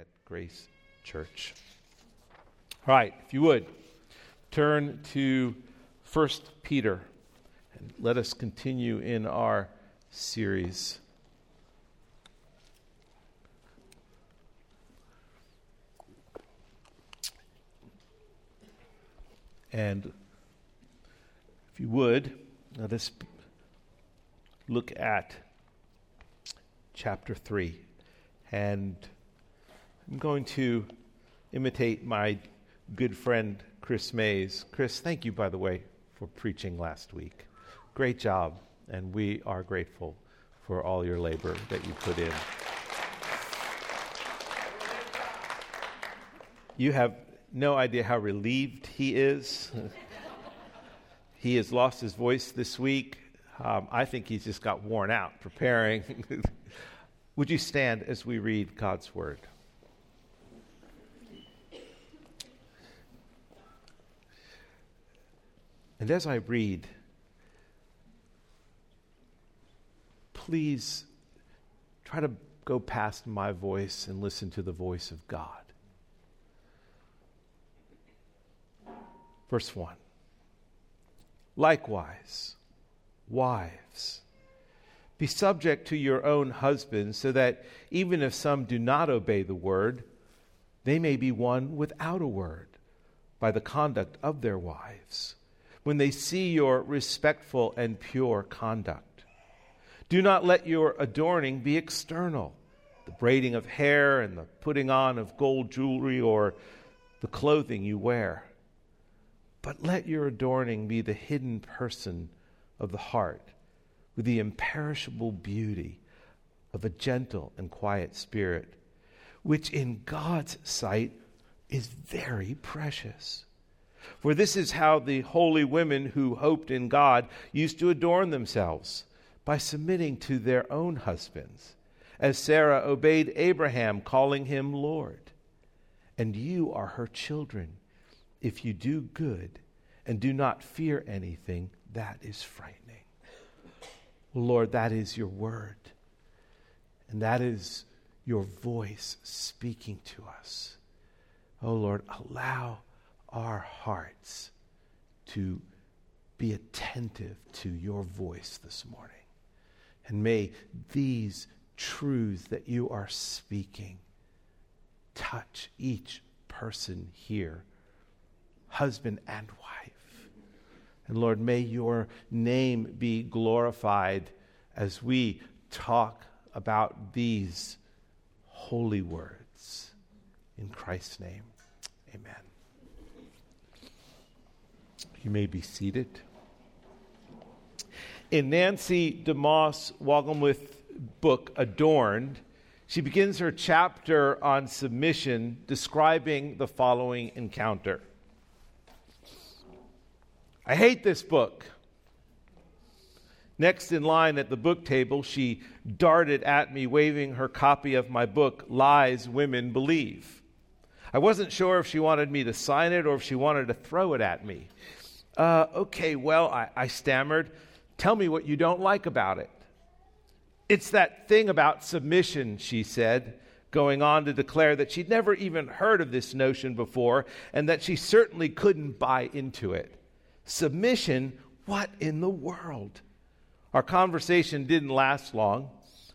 at Grace Church. All right, if you would, turn to 1 Peter and let us continue in our series. And if you would, let us look at chapter 3. And I'm going to imitate my good friend Chris Mays. Chris, thank you, by the way, for preaching last week. Great job, and we are grateful for all your labor that you put in. You have no idea how relieved he is. he has lost his voice this week. Um, I think he's just got worn out preparing. Would you stand as we read God's word? And as I read, please try to go past my voice and listen to the voice of God. Verse 1 Likewise, wives, be subject to your own husbands, so that even if some do not obey the word, they may be won without a word by the conduct of their wives, when they see your respectful and pure conduct. Do not let your adorning be external, the braiding of hair and the putting on of gold jewelry or the clothing you wear. But let your adorning be the hidden person of the heart with the imperishable beauty of a gentle and quiet spirit, which in God's sight is very precious. For this is how the holy women who hoped in God used to adorn themselves by submitting to their own husbands, as Sarah obeyed Abraham, calling him Lord. And you are her children if you do good and do not fear anything that is frightening. Lord, that is your word. And that is your voice speaking to us. Oh Lord, allow our hearts to be attentive to your voice this morning. And may these truths that you are speaking touch each person here, husband and wife. And Lord, may your name be glorified as we talk about these holy words. In Christ's name, amen. You may be seated. In Nancy DeMoss Wolgemuth book, Adorned, she begins her chapter on submission describing the following encounter. I hate this book. Next in line at the book table, she darted at me, waving her copy of my book, Lies Women Believe. I wasn't sure if she wanted me to sign it or if she wanted to throw it at me. Uh, okay, well, I, I stammered. Tell me what you don't like about it. It's that thing about submission, she said, going on to declare that she'd never even heard of this notion before and that she certainly couldn't buy into it. Submission, what in the world? Our conversation didn't last long.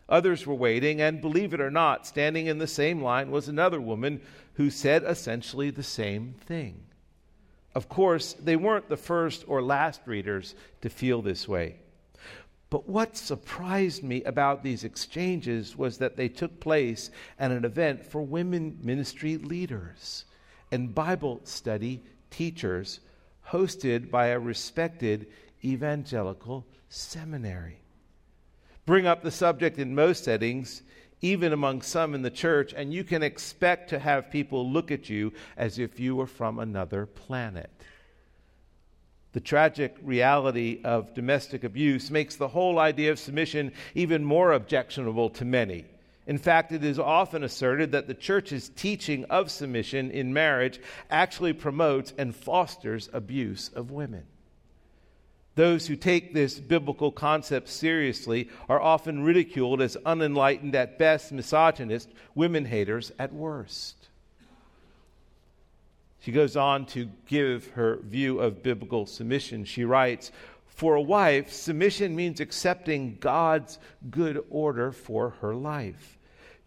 Others were waiting, and believe it or not, standing in the same line was another woman who said essentially the same thing. Of course, they weren't the first or last readers to feel this way. But what surprised me about these exchanges was that they took place at an event for women ministry leaders and Bible study teachers hosted by a respected evangelical seminary. Bring up the subject in most settings, even among some in the church, and you can expect to have people look at you as if you were from another planet. The tragic reality of domestic abuse makes the whole idea of submission even more objectionable to many. In fact, it is often asserted that the church's teaching of submission in marriage actually promotes and fosters abuse of women. Those who take this biblical concept seriously are often ridiculed as unenlightened at best, misogynist, women haters at worst. She goes on to give her view of biblical submission. She writes, For a wife, submission means accepting God's good order for her life,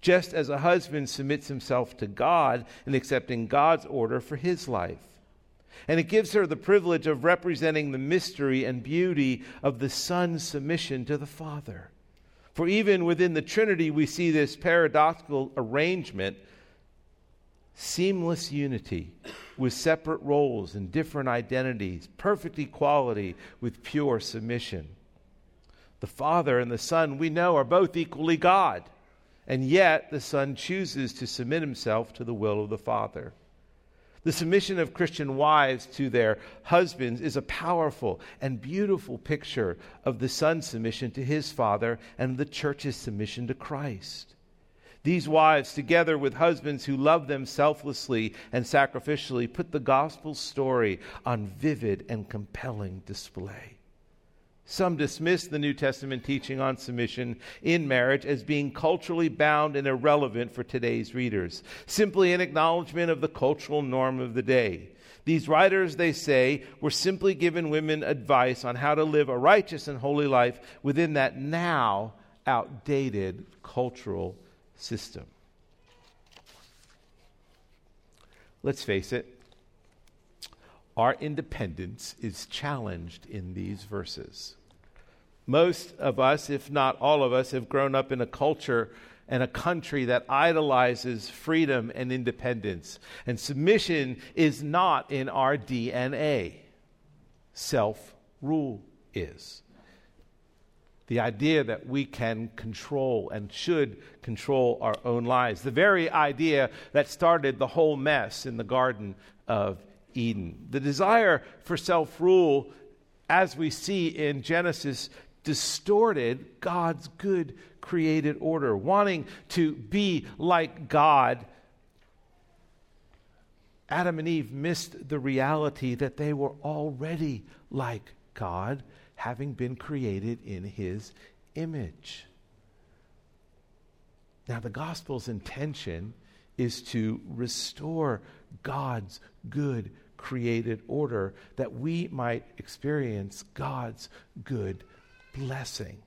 just as a husband submits himself to God in accepting God's order for his life. And it gives her the privilege of representing the mystery and beauty of the Son's submission to the Father. For even within the Trinity, we see this paradoxical arrangement seamless unity with separate roles and different identities, perfect equality with pure submission. The Father and the Son, we know, are both equally God, and yet the Son chooses to submit himself to the will of the Father. The submission of Christian wives to their husbands is a powerful and beautiful picture of the Son's submission to his Father and the church's submission to Christ. These wives, together with husbands who love them selflessly and sacrificially, put the gospel story on vivid and compelling display. Some dismiss the New Testament teaching on submission in marriage as being culturally bound and irrelevant for today's readers, simply an acknowledgement of the cultural norm of the day. These writers, they say, were simply giving women advice on how to live a righteous and holy life within that now outdated cultural system. Let's face it, our independence is challenged in these verses. Most of us, if not all of us, have grown up in a culture and a country that idolizes freedom and independence. And submission is not in our DNA, self rule is the idea that we can control and should control our own lives. The very idea that started the whole mess in the Garden of Eden. The desire for self rule, as we see in Genesis, distorted God's good created order. Wanting to be like God, Adam and Eve missed the reality that they were already like God having been created in his image. Now, the gospel's intention is to restore God's good created order that we might experience God's good blessing.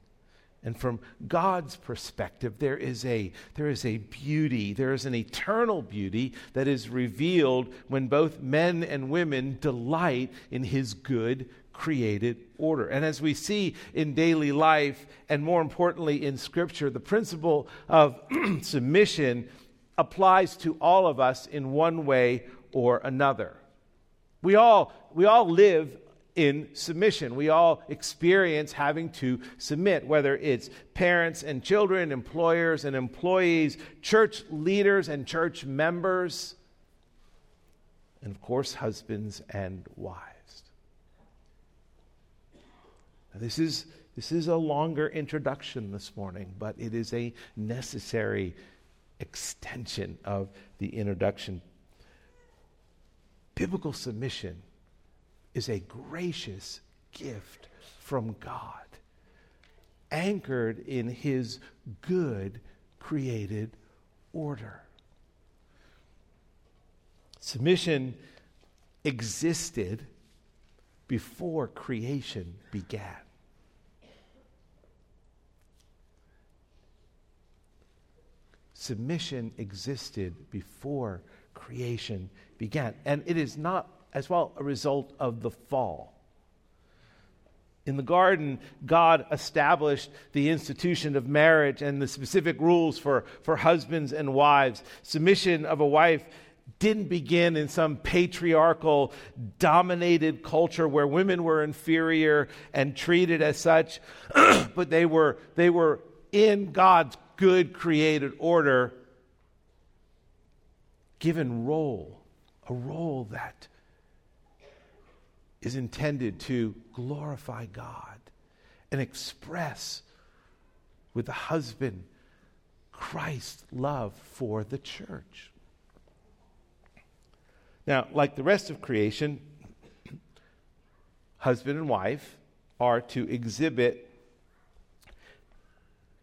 And from God's perspective, there is, a, there is a beauty, there is an eternal beauty that is revealed when both men and women delight in His good created order. And as we see in daily life, and more importantly in Scripture, the principle of submission applies to all of us in one way or another. We all, we all live in submission. We all experience having to submit, whether it's parents and children, employers and employees, church leaders and church members, and of course, husbands and wives. This is, this is a longer introduction this morning, but it is a necessary extension of the introduction. Biblical submission is a gracious gift from God, anchored in His good created order. Submission existed before creation began. Submission existed before creation began. And it is not, as well, a result of the fall. In the garden, God established the institution of marriage and the specific rules for, for husbands and wives. Submission of a wife didn't begin in some patriarchal, dominated culture where women were inferior and treated as such, but they were, they were in God's good created order given role, a role that is intended to glorify God and express with the husband Christ's love for the church. Now, like the rest of creation, husband and wife are to exhibit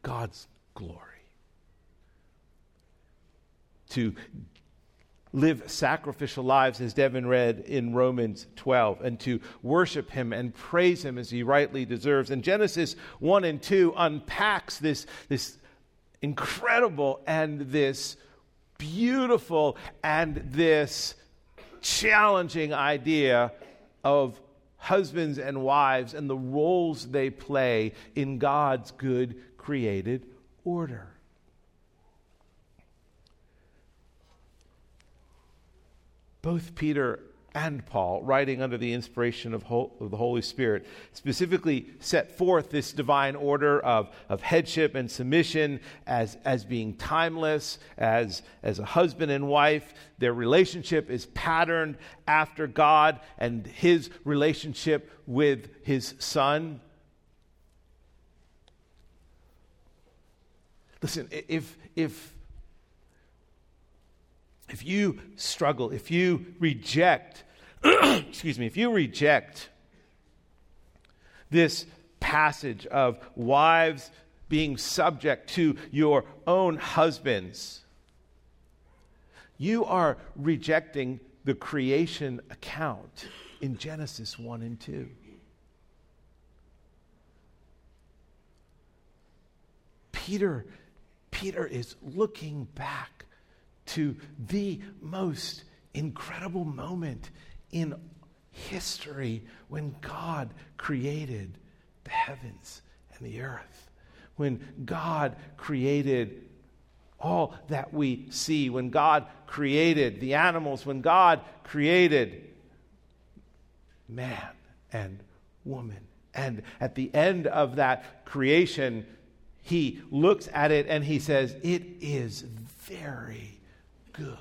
God's glory, to live sacrificial lives, as Devin read in Romans 12, and to worship Him and praise Him as He rightly deserves. And Genesis 1 and 2 unpacks this, this incredible and this beautiful and this challenging idea of husbands and wives and the roles they play in God's good created order. Both Peter and Paul, writing under the inspiration of, of, the Holy Spirit, specifically set forth this divine order of, of headship and submission as, as being timeless, as, as a husband and wife. Their relationship is patterned after God and his relationship with his son. Listen, if, if if you struggle, if you reject, excuse me, if you reject this passage of wives being subject to your own husbands, you are rejecting the creation account in Genesis 1 and 2. Peter, Peter is looking back to the most incredible moment in history when God created the heavens and the earth. When God created all that we see, when God created the animals, when God created man and woman. And at the end of that creation, he looks at it and he says, It is very good.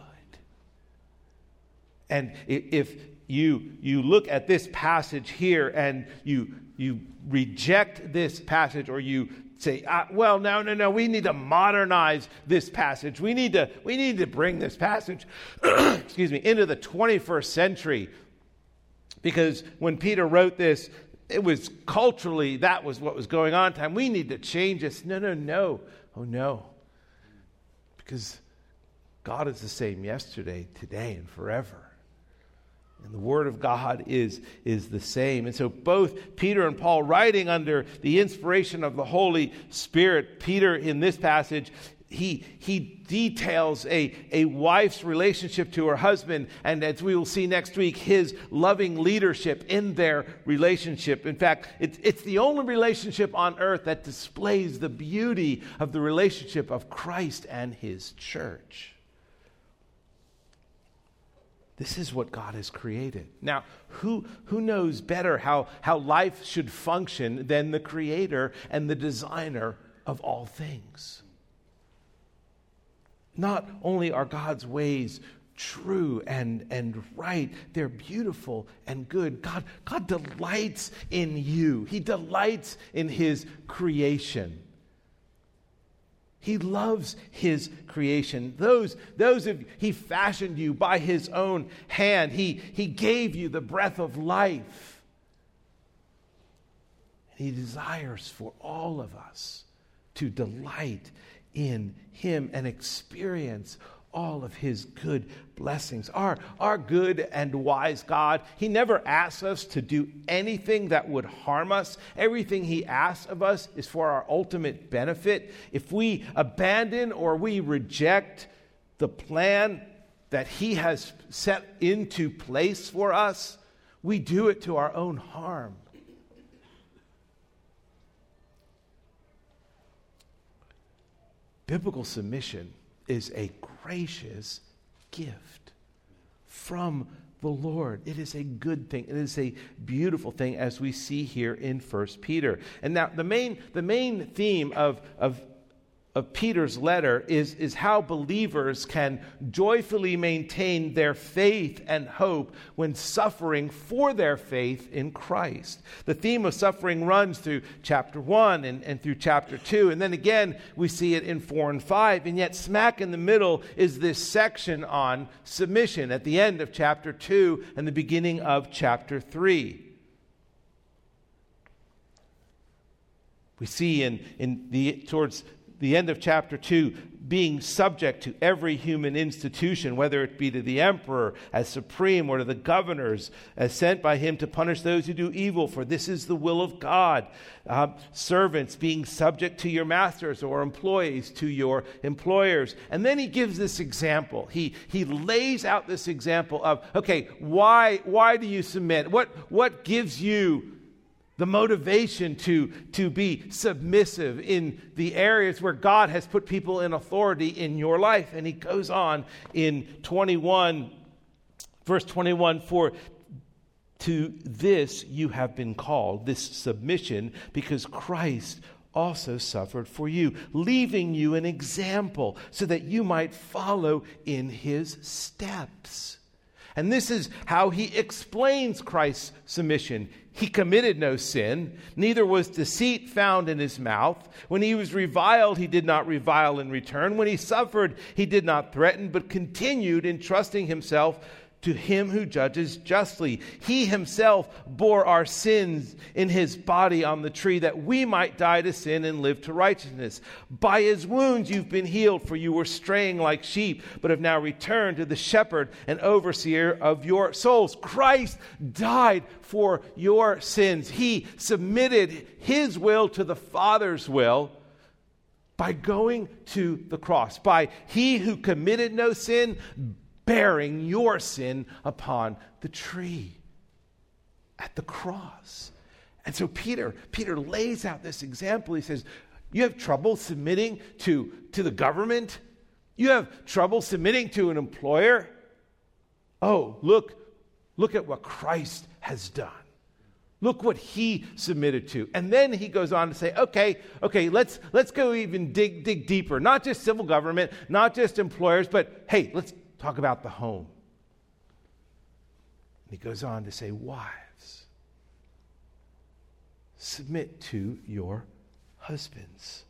And if you, you look at this passage here and you, you reject this passage or you say, ah, well, no, no, no, we need to modernize this passage. We need to, we need to bring this passage, excuse me, into the 21st century. Because when Peter wrote this, it was culturally, that was what was going on time. We need to change this. No, no, no. Oh, no. Because God is the same yesterday, today, and forever. And the Word of God is, is the same. And so, both Peter and Paul, writing under the inspiration of the Holy Spirit, Peter in this passage, he, he details a, a wife's relationship to her husband, and as we will see next week, his loving leadership in their relationship. In fact, it's, it's the only relationship on earth that displays the beauty of the relationship of Christ and his church. This is what God has created. Now, who, who knows better how, how life should function than the creator and the designer of all things? Not only are God's ways true and, and right, they're beautiful and good. God, God delights in you, He delights in His creation. He loves his creation. Those, those of he fashioned you by his own hand. He, he gave you the breath of life. And he desires for all of us to delight in him and experience all of his good blessings. Our, our good and wise God, he never asks us to do anything that would harm us. Everything he asks of us is for our ultimate benefit. If we abandon or we reject the plan that he has set into place for us, we do it to our own harm. Biblical submission is a gracious gift from the Lord. It is a good thing. It is a beautiful thing as we see here in 1 Peter. And now the main, the main theme of, of of Peter's letter is, is how believers can joyfully maintain their faith and hope when suffering for their faith in Christ. The theme of suffering runs through chapter 1 and, and through chapter 2, and then again we see it in 4 and 5, and yet smack in the middle is this section on submission at the end of chapter 2 and the beginning of chapter 3. We see in, in the, towards the end of chapter 2 being subject to every human institution, whether it be to the emperor as supreme or to the governors as sent by him to punish those who do evil, for this is the will of God. Uh, servants being subject to your masters or employees to your employers. And then he gives this example. He, he lays out this example of, okay, why, why do you submit? What, what gives you the motivation to, to be submissive in the areas where God has put people in authority in your life. And he goes on in 21, verse 21 For to this you have been called, this submission, because Christ also suffered for you, leaving you an example so that you might follow in his steps. And this is how he explains Christ's submission. He committed no sin, neither was deceit found in his mouth. When he was reviled, he did not revile in return. When he suffered, he did not threaten, but continued entrusting himself to him who judges justly. He himself bore our sins in his body on the tree that we might die to sin and live to righteousness. By his wounds you've been healed, for you were straying like sheep, but have now returned to the shepherd and overseer of your souls. Christ died for your sins. He submitted his will to the Father's will by going to the cross. By he who committed no sin bearing your sin upon the tree at the cross. And so Peter, Peter lays out this example. He says, You have trouble submitting to, to the government? You have trouble submitting to an employer? Oh, look, look at what Christ has done. Look what he submitted to. And then he goes on to say, okay, okay, let's, let's go even dig, dig deeper. Not just civil government, not just employers, but hey, let's talk about the home. And he goes on to say, Wives, submit to your husbands,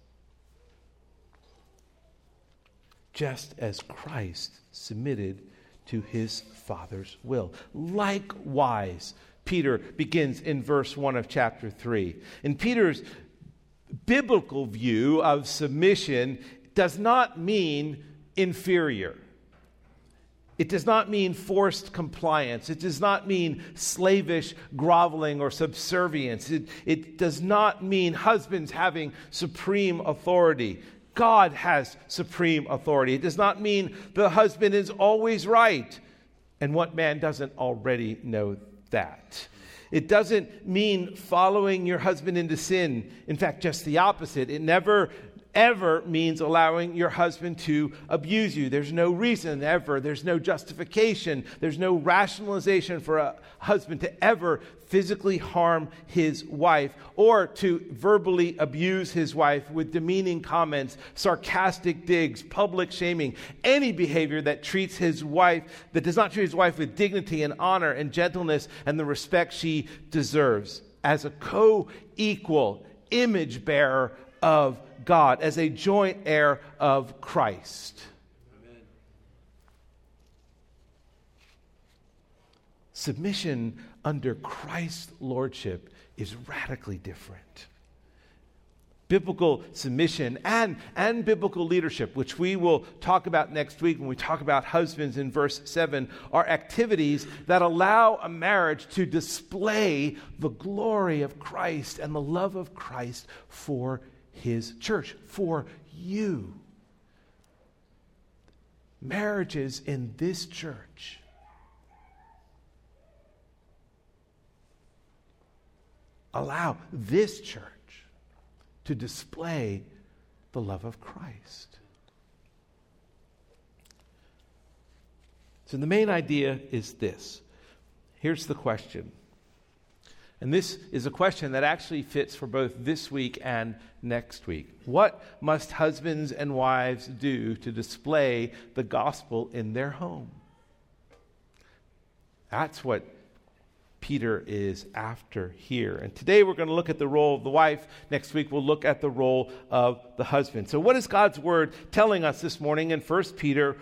just as Christ submitted to his Father's will. Likewise, Peter begins in verse 1 of chapter 3. In Peter's biblical view of submission, does not mean inferior. It does not mean forced compliance. It does not mean slavish groveling or subservience. It, it does not mean husbands having supreme authority. God has supreme authority. It does not mean the husband is always right. And what man doesn't already know that? It doesn't mean following your husband into sin. In fact, just the opposite. It never ever means allowing your husband to abuse you. There's no reason ever, there's no justification, there's no rationalization for a husband to ever physically harm his wife or to verbally abuse his wife with demeaning comments, sarcastic digs, public shaming, any behavior that treats his wife, that does not treat his wife with dignity and honor and gentleness and the respect she deserves. As a co equal image bearer of God, as a joint heir of Christ. Amen. Submission under Christ's lordship is radically different. Biblical submission and, and biblical leadership, which we will talk about next week when we talk about husbands in verse 7, are activities that allow a marriage to display the glory of Christ and the love of Christ for his church for you. Marriages in this church allow this church to display the love of Christ. So the main idea is this. Here's the question and this is a question that actually fits for both this week and next week. What must husbands and wives do to display the gospel in their home? That's what Peter is after here. And today we're going to look at the role of the wife. Next week we'll look at the role of the husband. So, what is God's word telling us this morning in 1 Peter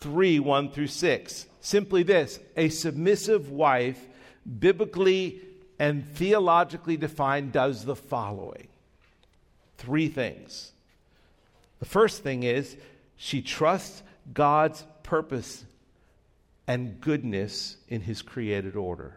3 1 through 6? Simply this a submissive wife, biblically and theologically defined does the following three things. The first thing is she trusts God's purpose and goodness in his created order.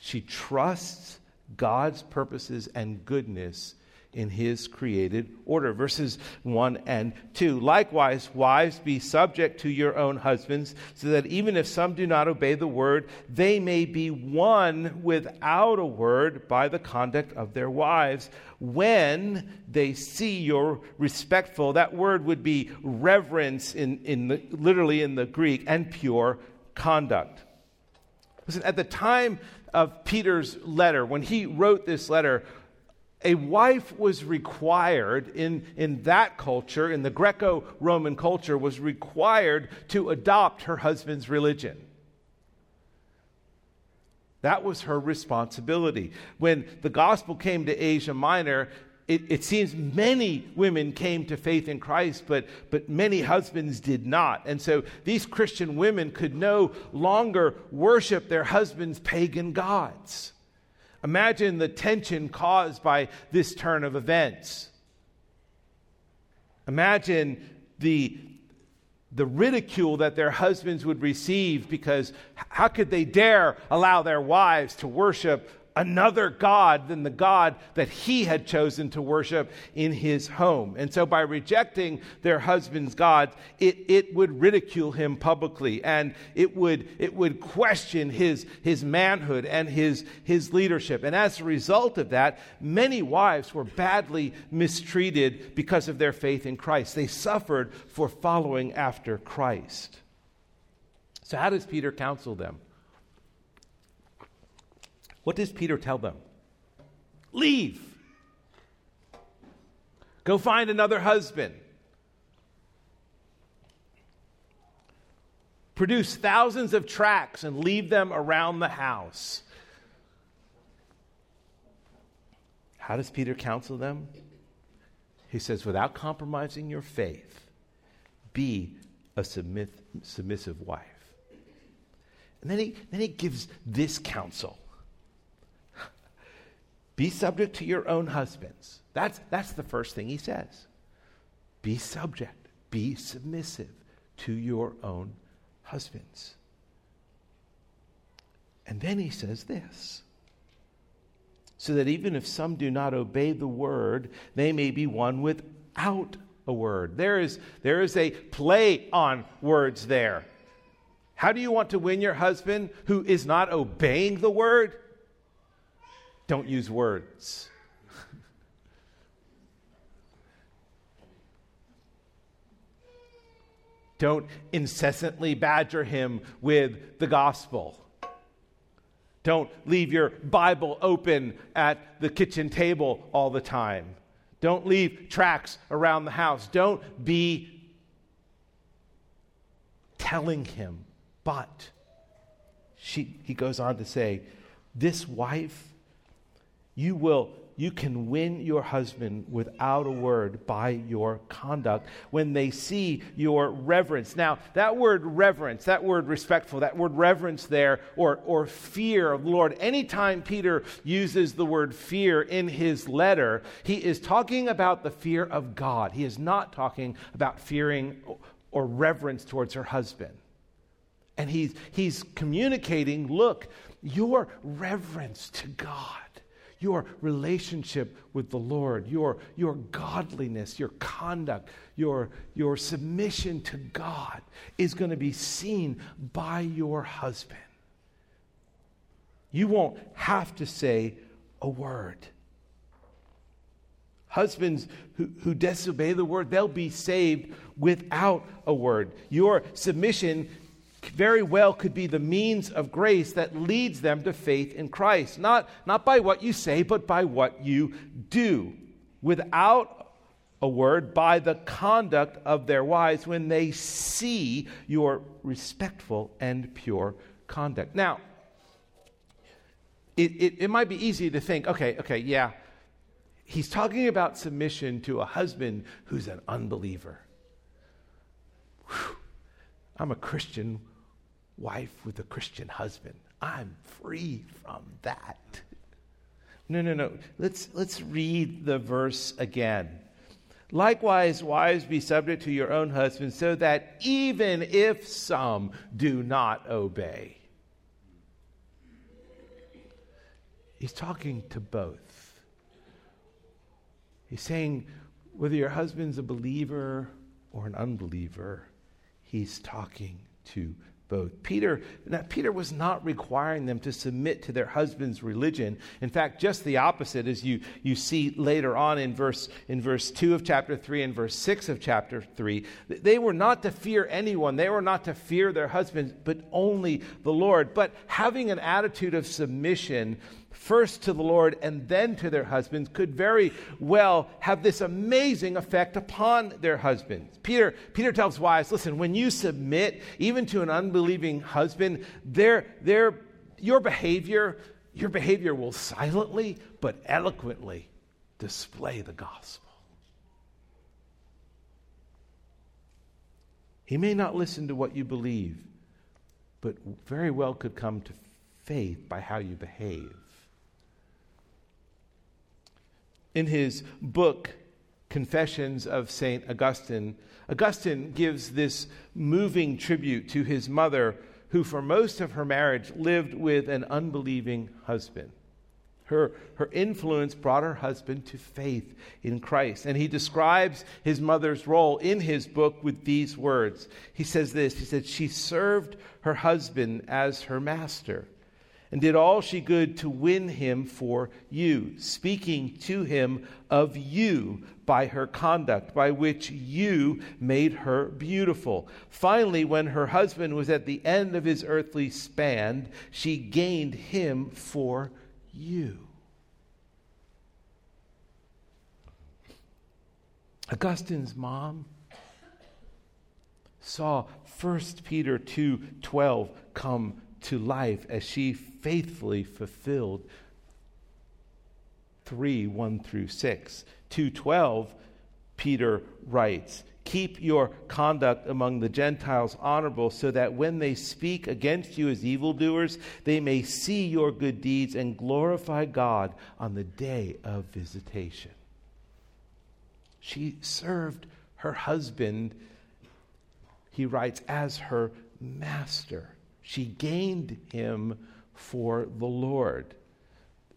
She trusts God's purposes and goodness in his created order. Verses 1 and 2. Likewise, wives, be subject to your own husbands, so that even if some do not obey the word, they may be won without a word by the conduct of their wives when they see your respectful. That word would be reverence in, in the, literally in the Greek and pure conduct. Listen, at the time of Peter's letter, when he wrote this letter, a wife was required in, in that culture, in the Greco Roman culture, was required to adopt her husband's religion. That was her responsibility. When the gospel came to Asia Minor, it, it, seems many women came to faith in Christ, but, but many husbands did not. And so these Christian women could no longer worship their husbands' pagan gods. Imagine the tension caused by this turn of events. Imagine the, the ridicule that their husbands would receive because how could they dare allow their wives to worship another God than the God that he had chosen to worship in his home. And so by rejecting their husband's God, it, it would ridicule him publicly and it would, it would question his, his manhood and his, his leadership. And as a result of that, many wives were badly mistreated because of their faith in Christ. They suffered for following after Christ. So, how does Peter counsel them? What does Peter tell them? Leave. Go find another husband. Produce thousands of tracts and leave them around the house. How does Peter counsel them? He says, without compromising your faith, be a submit, submissive wife. And then he, then he gives this counsel be subject to your own husbands. That's, that's the first thing he says. Be subject, be submissive to your own husbands. And then he says this so that even if some do not obey the word, they may be won without a word. There is, there is a play on words there. How do you want to win your husband who is not obeying the word? Don't use words. Don't incessantly badger him with the gospel. Don't leave your Bible open at the kitchen table all the time. Don't leave tracts around the house. Don't be telling him. But she, he goes on to say, this wife you will you can win your husband without a word by your conduct when they see your reverence. Now, that word reverence, that word respectful, that word reverence there, or, or fear of the Lord, anytime Peter uses the word fear in his letter, he is talking about the fear of God. He is not talking about fearing or reverence towards her husband. And he's, he's communicating look, your reverence to God your relationship with the Lord, your, your godliness, your conduct, your, your submission to God is going to be seen by your husband. You won't have to say a word. Husbands who, who disobey the word, they'll be saved without a word. Your submission very well could be the means of grace that leads them to faith in Christ. Not, not by what you say, but by what you do. Without a word, by the conduct of their wives when they see your respectful and pure conduct. Now, it, it, it might be easy to think, okay, okay, yeah, he's talking about submission to a husband who's an unbeliever. Whew. I'm a Christian wife with a Christian husband. I'm free from that. No, no, no. Let's, let's read the verse again. Likewise, wives, be subject to your own husbands, so that even if some do not obey, he's talking to both. He's saying, whether your husband's a believer or an unbeliever, he's talking to both. Peter, Peter was not requiring them to submit to their husband's religion. In fact, just the opposite, as you, you see later on in verse, in verse 2 of chapter 3 and verse 6 of chapter 3. They were not to fear anyone, they were not to fear their husbands, but only the Lord. But having an attitude of submission first to the Lord and then to their husbands could very well have this amazing effect upon their husbands. Peter, Peter tells wives, listen, when you submit even to an unbelieving husband, their, their, your behavior, your behavior will silently but eloquently display the gospel. He may not listen to what you believe, but very well could come to faith by how you behave. In his book, Confessions of St. Augustine, Augustine gives this moving tribute to his mother, who for most of her marriage lived with an unbelieving husband. Her, her influence brought her husband to faith in Christ. And he describes his mother's role in his book with these words. He says this He said, She served her husband as her master and did all she could to win him for you, speaking to him of you by her conduct, by which you made her beautiful. Finally, when her husband was at the end of his earthly span, she gained him for you. Augustine's mom saw 1 Peter 2:12 come to life as she faithfully fulfilled 3 1 through 6. 212, Peter writes, Keep your conduct among the Gentiles honorable, so that when they speak against you as evildoers, they may see your good deeds and glorify God on the day of visitation. She served her husband, he writes, as her master. She gained him for the Lord.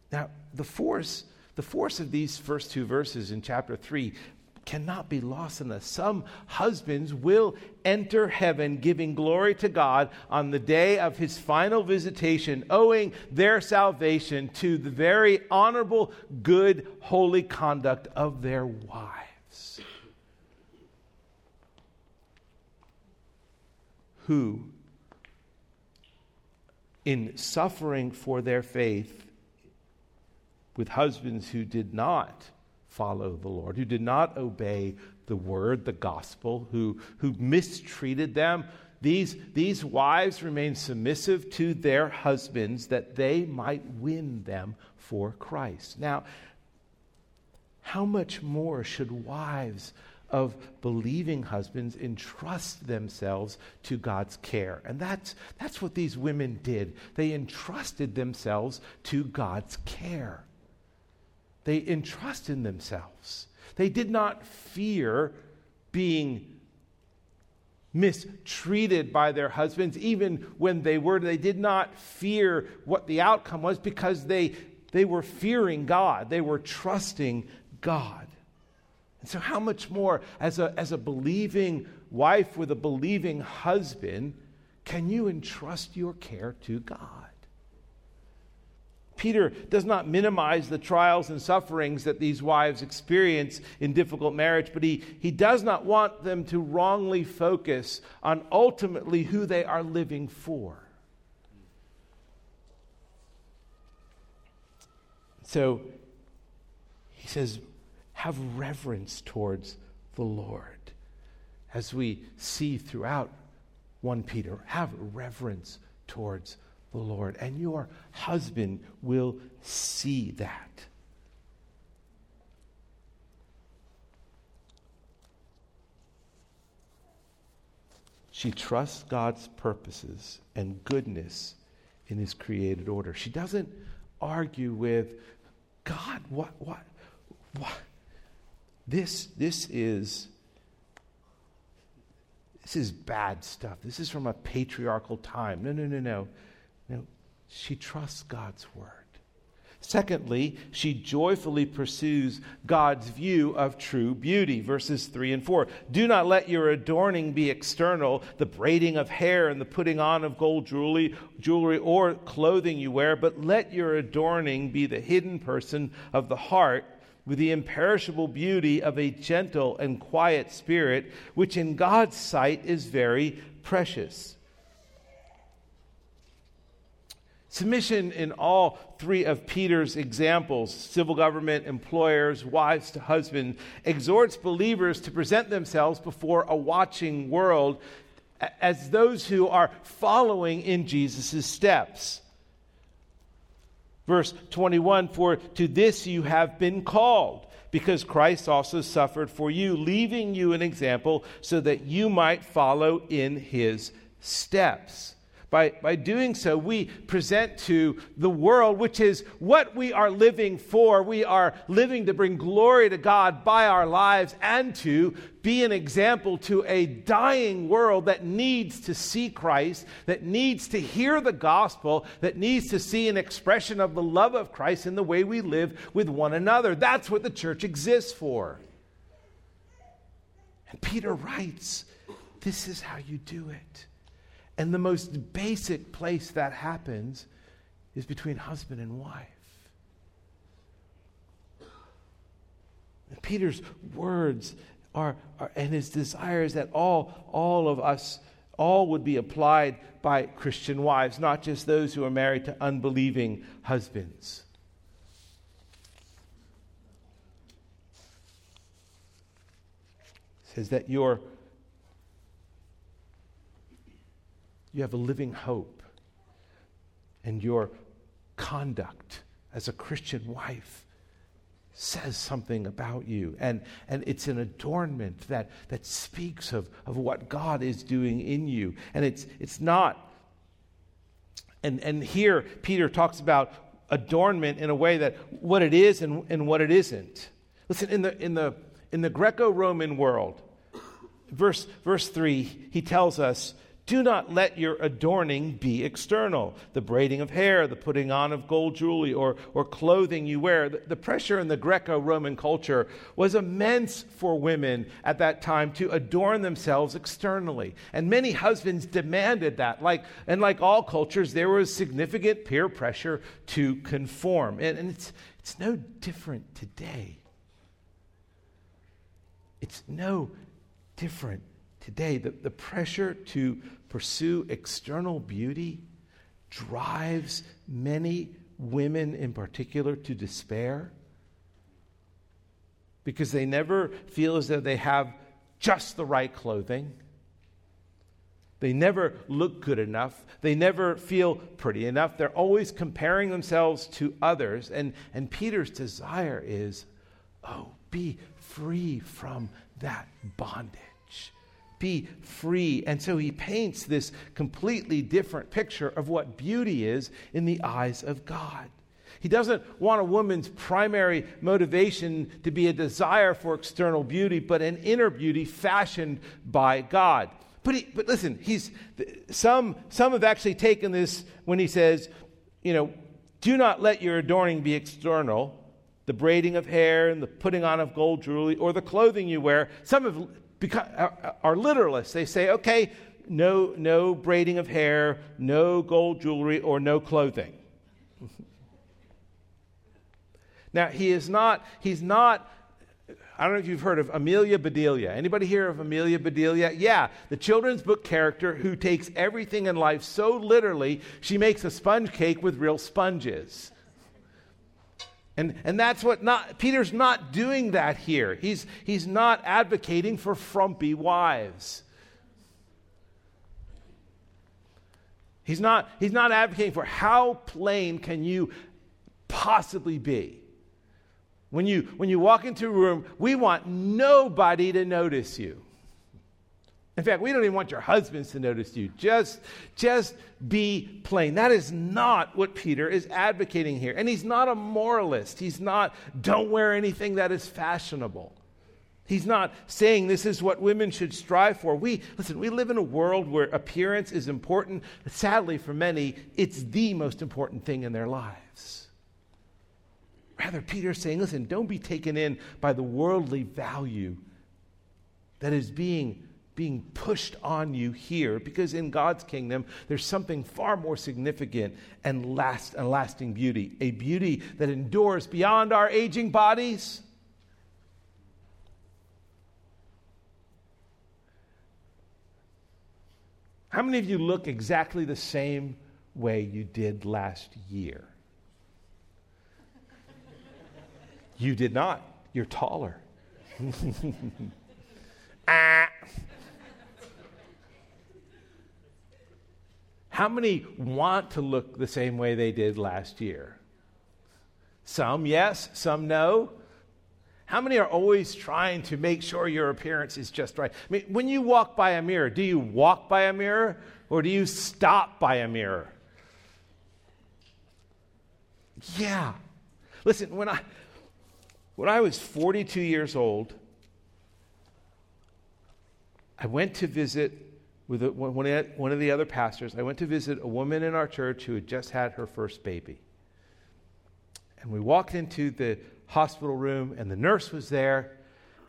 Now, the force, the force of these first two verses in chapter 3 cannot be lost in us. Some husbands will enter heaven giving glory to God on the day of his final visitation, owing their salvation to the very honorable, good, holy conduct of their wives. Who in suffering for their faith with husbands who did not follow the Lord, who did not obey the word, the gospel, who, who mistreated them. These, these wives remained submissive to their husbands that they might win them for Christ. Now, how much more should wives of believing husbands entrust themselves to God's care. And that's, that's what these women did. They entrusted themselves to God's care. They entrusted themselves. They did not fear being mistreated by their husbands, even when they were. They did not fear what the outcome was because they, they were fearing God, they were trusting God. And so, how much more, as a, as a believing wife with a believing husband, can you entrust your care to God? Peter does not minimize the trials and sufferings that these wives experience in difficult marriage, but he, he does not want them to wrongly focus on ultimately who they are living for. So he says, have reverence towards the Lord. As we see throughout 1 Peter, have reverence towards the Lord, and your husband will see that. She trusts God's purposes and goodness in his created order. She doesn't argue with God, what, what, what? This, this is, this is bad stuff. This is from a patriarchal time. No, no, no, no. No, she trusts God's word. Secondly, she joyfully pursues God's view of true beauty. Verses 3 and 4. Do not let your adorning be external, the braiding of hair and the putting on of gold jewelry, jewelry or clothing you wear, but let your adorning be the hidden person of the heart with the imperishable beauty of a gentle and quiet spirit, which in God's sight is very precious. Submission in all three of Peter's examples civil government, employers, wives to husbands exhorts believers to present themselves before a watching world as those who are following in Jesus' steps. Verse 21 For to this you have been called, because Christ also suffered for you, leaving you an example so that you might follow in his steps. By, by doing so, we present to the world, which is what we are living for. We are living to bring glory to God by our lives and to be an example to a dying world that needs to see Christ, that needs to hear the gospel, that needs to see an expression of the love of Christ in the way we live with one another. That's what the church exists for. And Peter writes, This is how you do it. And the most basic place that happens is between husband and wife. And Peter's words are, are, and his desire is that all, all of us, all would be applied by Christian wives, not just those who are married to unbelieving husbands. Says that your You have a living hope. And your conduct as a Christian wife says something about you. And, and it's an adornment that, that speaks of, of what God is doing in you. And it's, it's not. And, and here, Peter talks about adornment in a way that what it is and, and what it isn't. Listen, in the, in the, in the Greco Roman world, verse, verse 3, he tells us do not let your adorning be external, the braiding of hair, the putting on of gold jewelry, or, or clothing you wear. The, the pressure in the Greco Roman culture was immense for women at that time to adorn themselves externally. And many husbands demanded that. Like, and like all cultures, there was significant peer pressure to conform. And, and it's, it's no different today. It's no different today, the, the pressure to pursue external beauty drives many women in particular to despair because they never feel as though they have just the right clothing. They never look good enough. They never feel pretty enough. They're always comparing themselves to others. And, and Peter's desire is oh, be free from that bondage be free. And so he paints this completely different picture of what beauty is in the eyes of God. He doesn't want a woman's primary motivation to be a desire for external beauty, but an inner beauty fashioned by God. But, he, but listen, he's, some, some have actually taken this when he says, you know, do not let your adorning be external, the braiding of hair and the putting on of gold jewelry or the clothing you wear. Some have are, uh, uh, are literalists. They say, okay, no, no braiding of hair, no gold jewelry, or no clothing. now, he is not, he's not, I don't know if you've heard of Amelia Bedelia. Anybody hear of Amelia Bedelia? Yeah, the children's book character who takes everything in life so literally, she makes a sponge cake with real sponges. And, and that's what not, Peter's not doing that here. He's, he's not advocating for frumpy wives. He's not, he's not advocating for how plain can you possibly be. When you, when you walk into a room, we want nobody to notice you. In fact, we don't even want your husbands to notice you. Just, just be plain. That is not what Peter is advocating here. And he's not a moralist. He's not, don't wear anything that is fashionable. He's not saying this is what women should strive for. We, listen, we live in a world where appearance is important. Sadly, for many, it's the most important thing in their lives. Rather, Peter's saying, listen, don't be taken in by the worldly value that is being being pushed on you here because in God's kingdom there's something far more significant and last and lasting beauty, a beauty that endures beyond our aging bodies. How many of you look exactly the same way you did last year? You did not. You're taller. ah. How many want to look the same way they did last year? Some yes, some no. How many are always trying to make sure your appearance is just right? I mean, when you walk by a mirror, do you walk by a mirror or do you stop by a mirror? Yeah. Listen, when I when I was 42 years old, I went to visit with one of the other pastors, I went to visit a woman in our church who had just had her first baby. And we walked into the hospital room, and the nurse was there,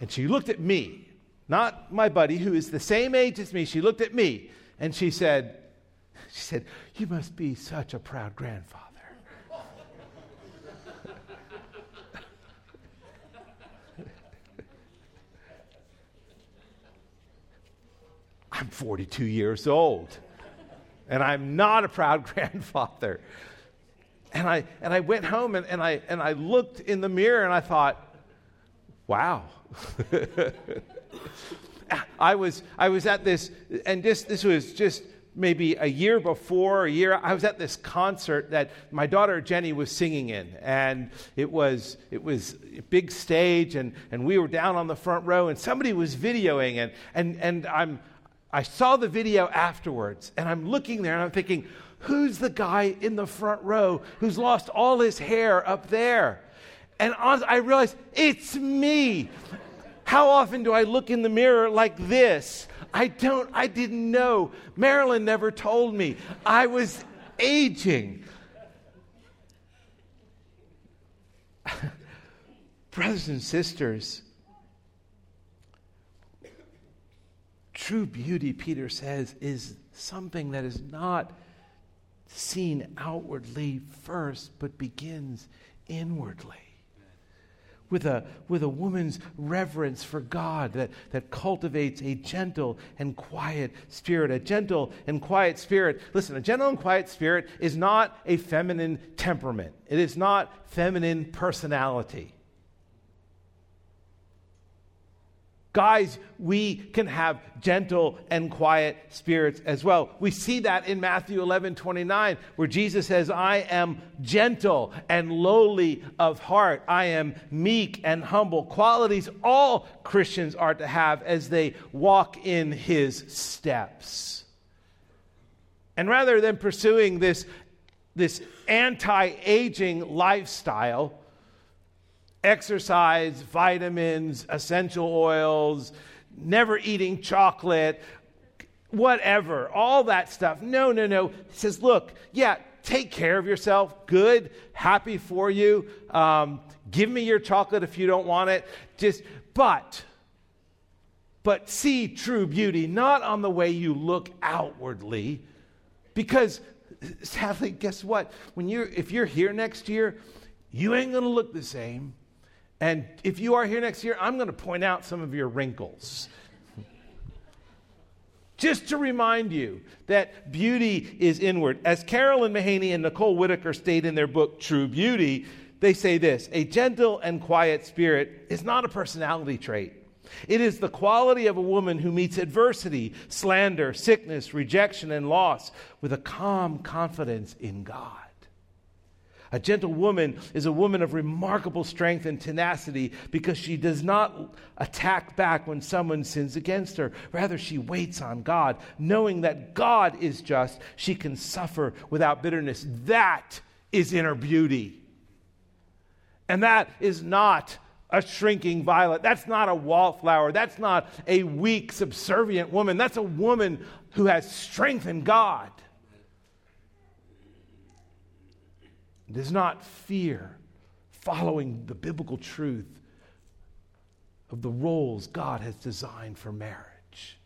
and she looked at me, not my buddy, who is the same age as me. She looked at me, and she said, she said, You must be such a proud grandfather. I'm 42 years old and I'm not a proud grandfather. And I, and I went home and, and, I, and I looked in the mirror and I thought, wow. I, was, I was at this, and this, this was just maybe a year before, a year, I was at this concert that my daughter Jenny was singing in. And it was, it was a big stage, and, and we were down on the front row, and somebody was videoing. And, and, and I'm, I saw the video afterwards, and I'm looking there and I'm thinking, who's the guy in the front row who's lost all his hair up there? And I realized it's me. How often do I look in the mirror like this? I don't, I didn't know. Marilyn never told me. I was aging. Brothers and sisters, True beauty, Peter says, is something that is not seen outwardly first, but begins inwardly. With a, with a woman's reverence for God that, that cultivates a gentle and quiet spirit. A gentle and quiet spirit, listen, a gentle and quiet spirit is not a feminine temperament, it is not feminine personality. Guys, we can have gentle and quiet spirits as well. We see that in Matthew 11 29, where Jesus says, I am gentle and lowly of heart. I am meek and humble. Qualities all Christians are to have as they walk in his steps. And rather than pursuing this, this anti aging lifestyle, exercise, vitamins, essential oils, never eating chocolate, whatever, all that stuff. No, no, no. He says, look, yeah, take care of yourself. Good, happy for you. Um, give me your chocolate if you don't want it. Just, but, but see true beauty, not on the way you look outwardly, because sadly, guess what? When you're, if you're here next year, you ain't to look the same. And if you are here next year, I'm going to point out some of your wrinkles. Just to remind you that beauty is inward. As Carolyn Mahaney and Nicole Whitacre state in their book, True Beauty, they say this A gentle and quiet spirit is not a personality trait. It is the quality of a woman who meets adversity, slander, sickness, rejection, and loss with a calm confidence in God. A gentle woman is a woman of remarkable strength and tenacity because she does not attack back when someone sins against her. Rather, she waits on God. Knowing that God is just, she can suffer without bitterness. That is inner beauty. And that is not a shrinking violet. That's not a wallflower. That's not a weak, subservient woman. That's a woman who has strength in God. Does not fear following the biblical truth of the roles God has designed for marriage.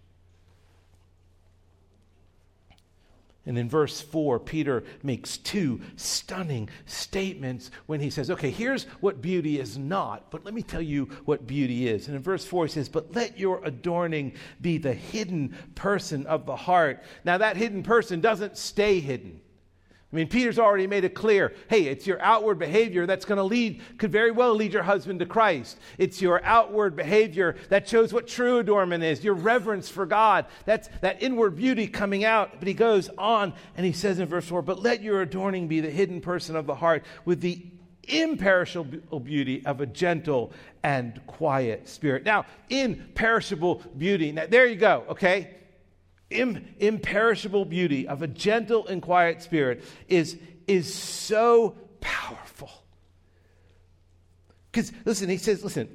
And in verse 4, Peter makes two stunning statements when he says, Okay, here's what beauty is not, but let me tell you what beauty is. And in verse 4, he says, But let your adorning be the hidden person of the heart. Now, that hidden person doesn't stay hidden. I mean, Peter's already made it clear hey, it's your outward behavior that's going to lead, could very well lead your husband to Christ. It's your outward behavior that shows what true adornment is, your reverence for God. That's that inward beauty coming out. But he goes on and he says in verse 4 But let your adorning be the hidden person of the heart with the imperishable beauty of a gentle and quiet spirit. Now, imperishable beauty. Now, there you go, okay? Im- imperishable beauty of a gentle and quiet spirit is, is so powerful. Because, listen, he says, listen,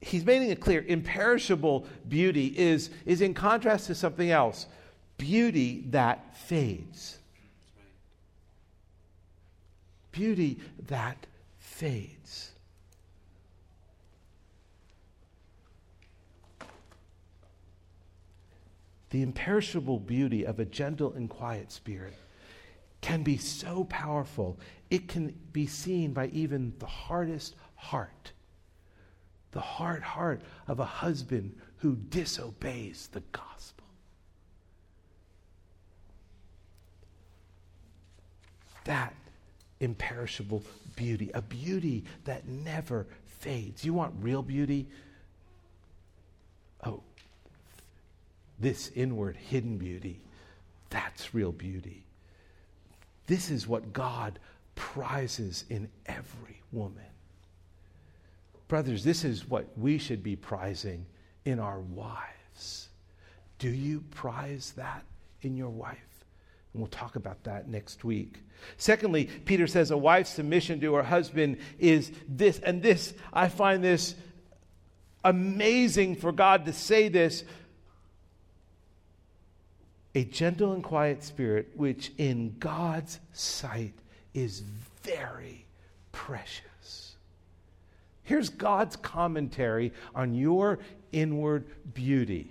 he's making it clear imperishable beauty is, is in contrast to something else beauty that fades. Beauty that fades. The imperishable beauty of a gentle and quiet spirit can be so powerful, it can be seen by even the hardest heart. The hard heart of a husband who disobeys the gospel. That imperishable beauty, a beauty that never fades. You want real beauty? Oh, this inward hidden beauty, that's real beauty. This is what God prizes in every woman. Brothers, this is what we should be prizing in our wives. Do you prize that in your wife? And we'll talk about that next week. Secondly, Peter says a wife's submission to her husband is this, and this, I find this amazing for God to say this a gentle and quiet spirit, which in God's sight is very precious. Here's God's commentary on your inward beauty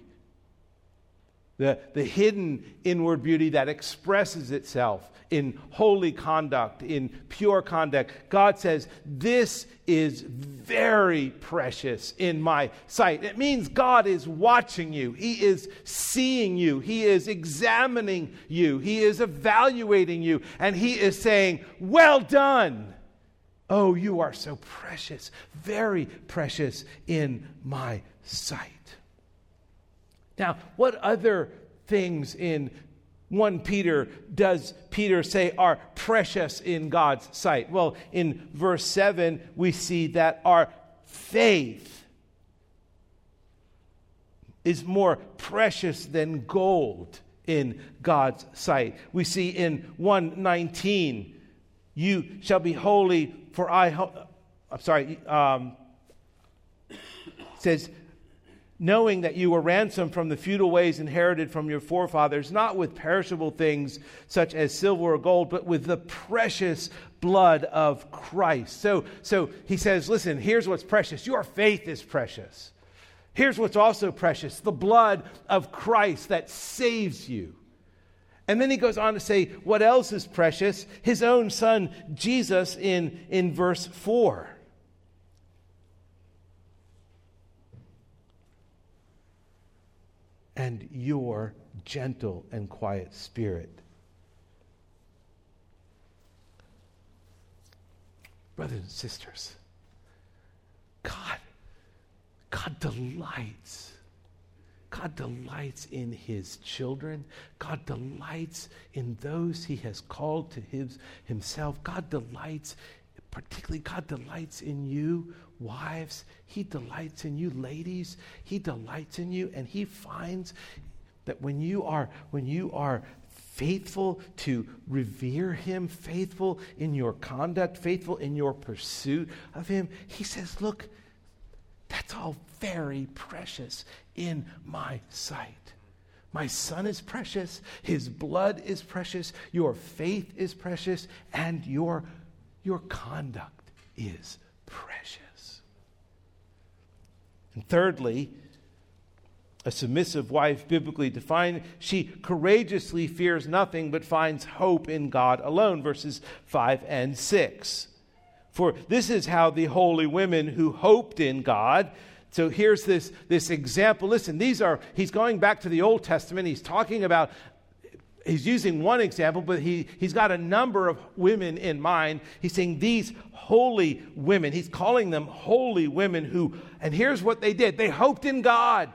the, the hidden inward beauty that expresses itself in holy conduct, in pure conduct. God says, This is very precious in my sight. It means God is watching you, He is seeing you, He is examining you, He is evaluating you, and He is saying, Well done. Oh, you are so precious, very precious in my sight. Now, what other things in 1 Peter does Peter say are precious in God's sight? Well, in verse 7, we see that our faith is more precious than gold in God's sight. We see in 119, you shall be holy, for I, ho- I'm sorry, um, says, knowing that you were ransomed from the feudal ways inherited from your forefathers, not with perishable things such as silver or gold, but with the precious blood of Christ. So, so he says, listen, here's what's precious. Your faith is precious. Here's what's also precious the blood of Christ that saves you. And then he goes on to say, what else is precious? His own son, Jesus, in, in verse 4. And your gentle and quiet spirit. Brothers and sisters, God, God delights. God delights in his children. God delights in those he has called to his, himself. God delights particularly God delights in you, wives. He delights in you, ladies. He delights in you, and He finds that when you are when you are faithful to revere Him, faithful in your conduct, faithful in your pursuit of Him, He says, "Look, that's all very precious in my sight." My son is precious. His blood is precious. Your faith is precious. And your, your conduct is precious. And thirdly, a submissive wife, biblically defined, she courageously fears nothing but finds hope in God alone, verses 5 and 6. For this is how the holy women who hoped in God so here's this, this example. Listen, these are, he's going back to the Old Testament. He's talking about, he's using one example, but he, he's got a number of women in mind. He's saying these holy women, he's calling them holy women who, and here's what they did they hoped in God.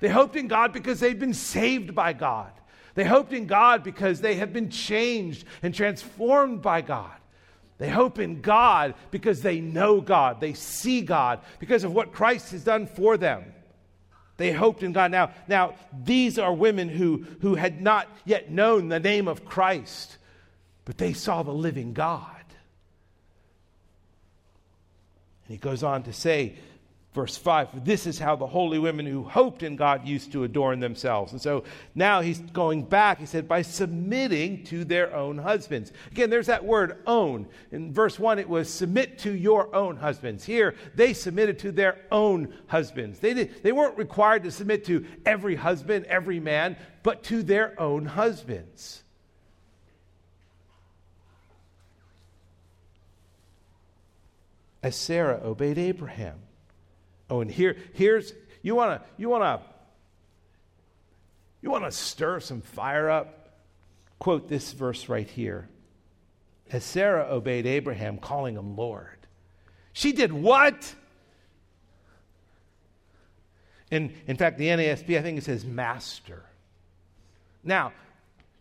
They hoped in God because they'd been saved by God. They hoped in God because they have been changed and transformed by God. They hope in God because they know God, they see God, because of what Christ has done for them. They hoped in God. Now, now these are women who, who had not yet known the name of Christ, but they saw the living God. And he goes on to say, Verse 5 This is how the holy women who hoped in God used to adorn themselves. And so now he's going back. He said, by submitting to their own husbands. Again, there's that word own. In verse 1, it was submit to your own husbands. Here, they submitted to their own husbands. They, did, they weren't required to submit to every husband, every man, but to their own husbands. As Sarah obeyed Abraham. Oh, and here, here's you wanna you wanna you wanna stir some fire up? Quote this verse right here. As Sarah obeyed Abraham, calling him Lord. She did what? In, in fact, the NASB, I think it says master. Now,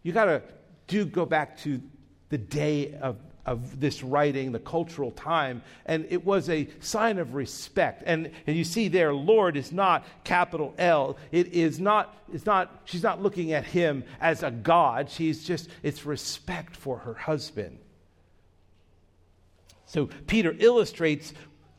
you got to do go back to the day of of this writing, the cultural time, and it was a sign of respect. And, and you see there, Lord is not capital L. It is not, it's not, she's not looking at him as a God. She's just, it's respect for her husband. So Peter illustrates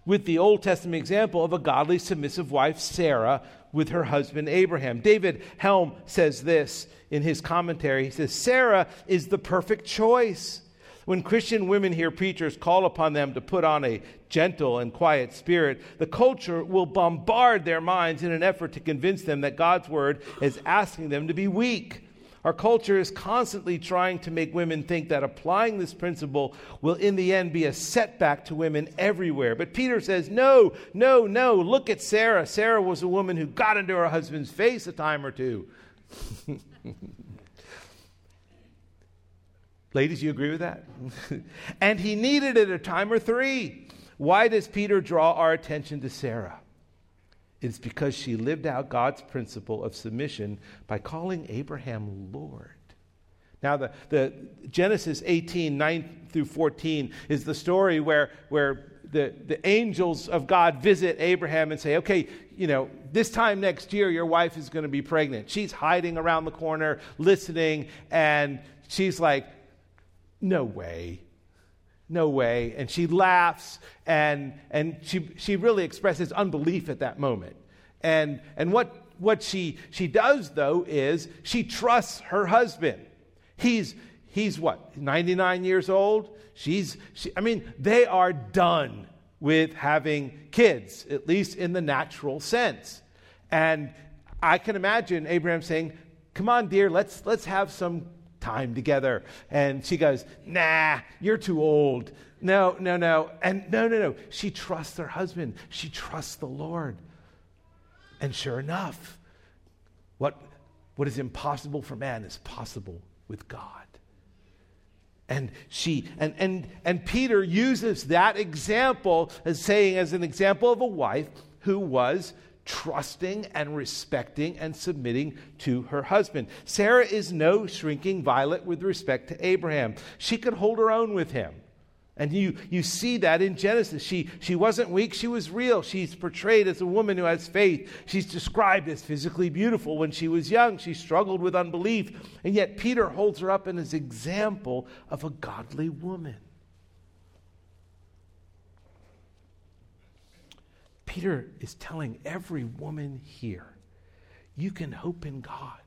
with the Old Testament example of a godly, submissive wife, Sarah, with her husband Abraham. David Helm says this in his commentary. He says, Sarah is the perfect choice. When Christian women hear preachers call upon them to put on a gentle and quiet spirit, the culture will bombard their minds in an effort to convince them that God's word is asking them to be weak. Our culture is constantly trying to make women think that applying this principle will, in the end, be a setback to women everywhere. But Peter says, no, no, no. Look at Sarah. Sarah was a woman who got into her husband's face a time or two. Ladies, you agree with that? and he needed it a time or three. Why does Peter draw our attention to Sarah? It's because she lived out God's principle of submission by calling Abraham Lord. Now, the, the Genesis 18, 9 through 14 is the story where, where the, the angels of God visit Abraham and say, okay, you know, this time next year, your wife is going to be pregnant. She's hiding around the corner, listening, and she's like, no way. No way. And she laughs and, and she, she really expresses unbelief at that moment. And, and what, what she, she does, though, is she trusts her husband. He's, he's what, 99 years old? She's, she, I mean, they are done with having kids, at least in the natural sense. And I can imagine Abraham saying, Come on, dear, let's, let's have some time together. And she goes, Nah, you're too old. No, no, no. And no, no, no. She trusts her husband, she trusts the Lord. And sure enough, what, what is impossible for man is possible with God. And she and and and Peter uses that example as saying as an example of a wife who was trusting and respecting and submitting to her husband. Sarah is no shrinking violet with respect to Abraham. She could hold her own with him. And you, you see that in Genesis. She, she wasn't weak, she was real. She's portrayed as a woman who has faith. She's described as physically beautiful. When she was young, she struggled with unbelief. And yet, Peter holds her up as an example of a godly woman. Peter is telling every woman here you can hope in God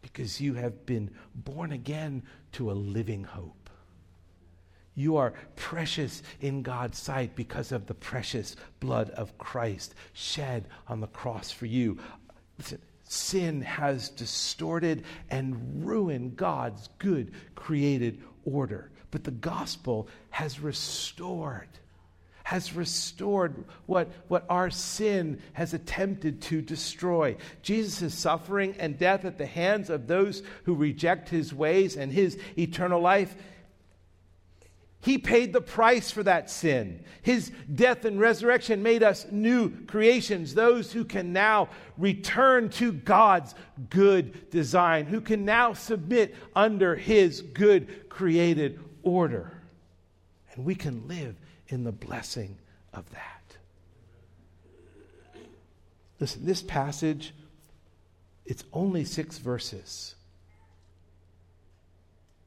because you have been born again to a living hope. You are precious in God's sight because of the precious blood of Christ shed on the cross for you. Listen, sin has distorted and ruined God's good created order, but the gospel has restored has restored what, what our sin has attempted to destroy. Jesus' suffering and death at the hands of those who reject his ways and his eternal life. He paid the price for that sin. His death and resurrection made us new creations, those who can now return to God's good design, who can now submit under His good created order. And we can live in the blessing of that. Listen, this passage, it's only six verses.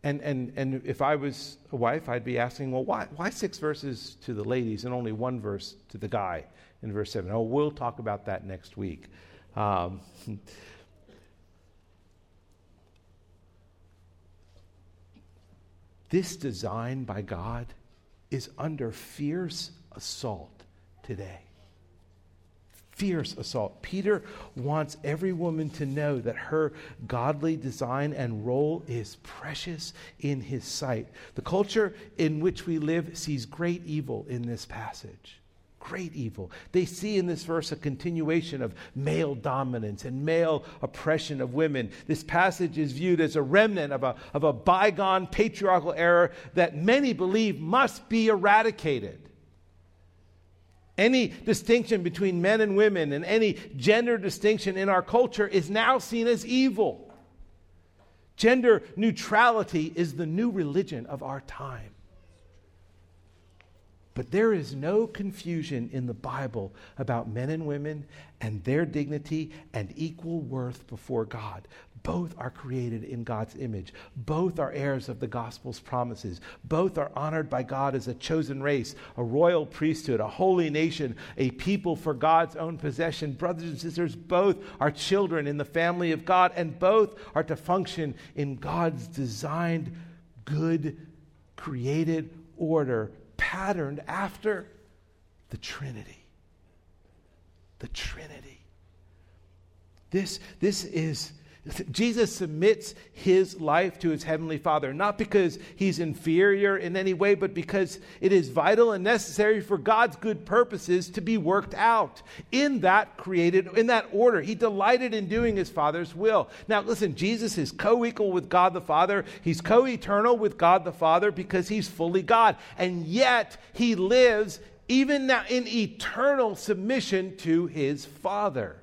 And, and, and if I was a wife, I'd be asking, well, why, why six verses to the ladies and only one verse to the guy in verse 7? Oh, we'll talk about that next week. Um, this design by God is under fierce assault today. Fierce assault. Peter wants every woman to know that her godly design and role is precious in his sight. The culture in which we live sees great evil in this passage great evil. They see in this verse a continuation of male dominance and male oppression of women. This passage is viewed as a remnant of a, of a bygone patriarchal era that many believe must be eradicated. Any distinction between men and women and any gender distinction in our culture is now seen as evil. Gender neutrality is the new religion of our time. But there is no confusion in the Bible about men and women and their dignity and equal worth before God. Both are created in God's image. Both are heirs of the gospel's promises. Both are honored by God as a chosen race, a royal priesthood, a holy nation, a people for God's own possession. Brothers and sisters, both are children in the family of God, and both are to function in God's designed, good, created order patterned after the Trinity. The Trinity. This, this is, Jesus submits his life to his heavenly Father, not because he's inferior in any way, but because it is vital and necessary for God's good purposes to be worked out in that created, in that order. He delighted in doing his Father's will. Now, listen, Jesus is co equal with God the Father, he's co eternal with God the Father because he's fully God. And yet, he lives even now in eternal submission to his Father.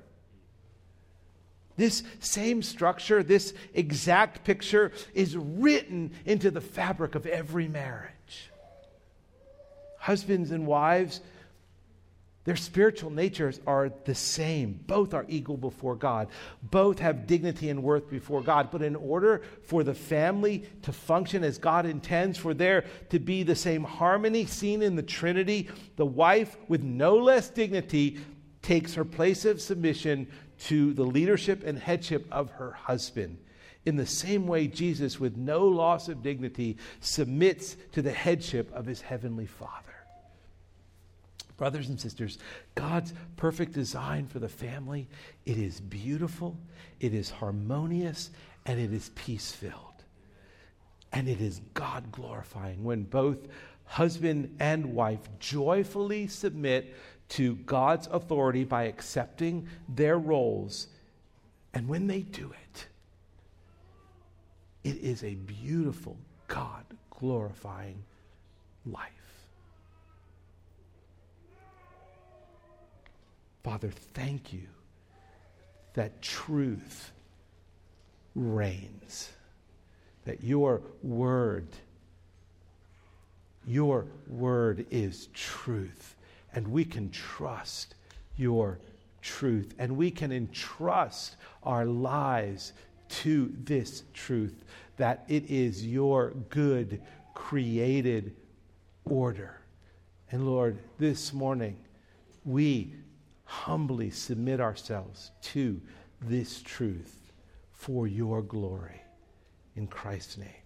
This same structure, this exact picture, is written into the fabric of every marriage. Husbands and wives, their spiritual natures are the same. Both are equal before God. Both have dignity and worth before God. But in order for the family to function as God intends, for there to be the same harmony seen in the Trinity, the wife, with no less dignity, takes her place of submission to the leadership and headship of her husband. In the same way, Jesus, with no loss of dignity, submits to the headship of his heavenly Father. Brothers and sisters, God's perfect design for the family, it is beautiful, it is harmonious, and it is peace filled. And it is God glorifying when both husband and wife joyfully submit to God's authority by accepting their roles. And when they do it, it is a beautiful, God glorifying life. Father, thank you that truth reigns, that your word your word is truth, and we can trust your truth, and we can entrust our lives to this truth that it is your good created order. And Lord, this morning, we humbly submit ourselves to this truth for your glory. In Christ's name.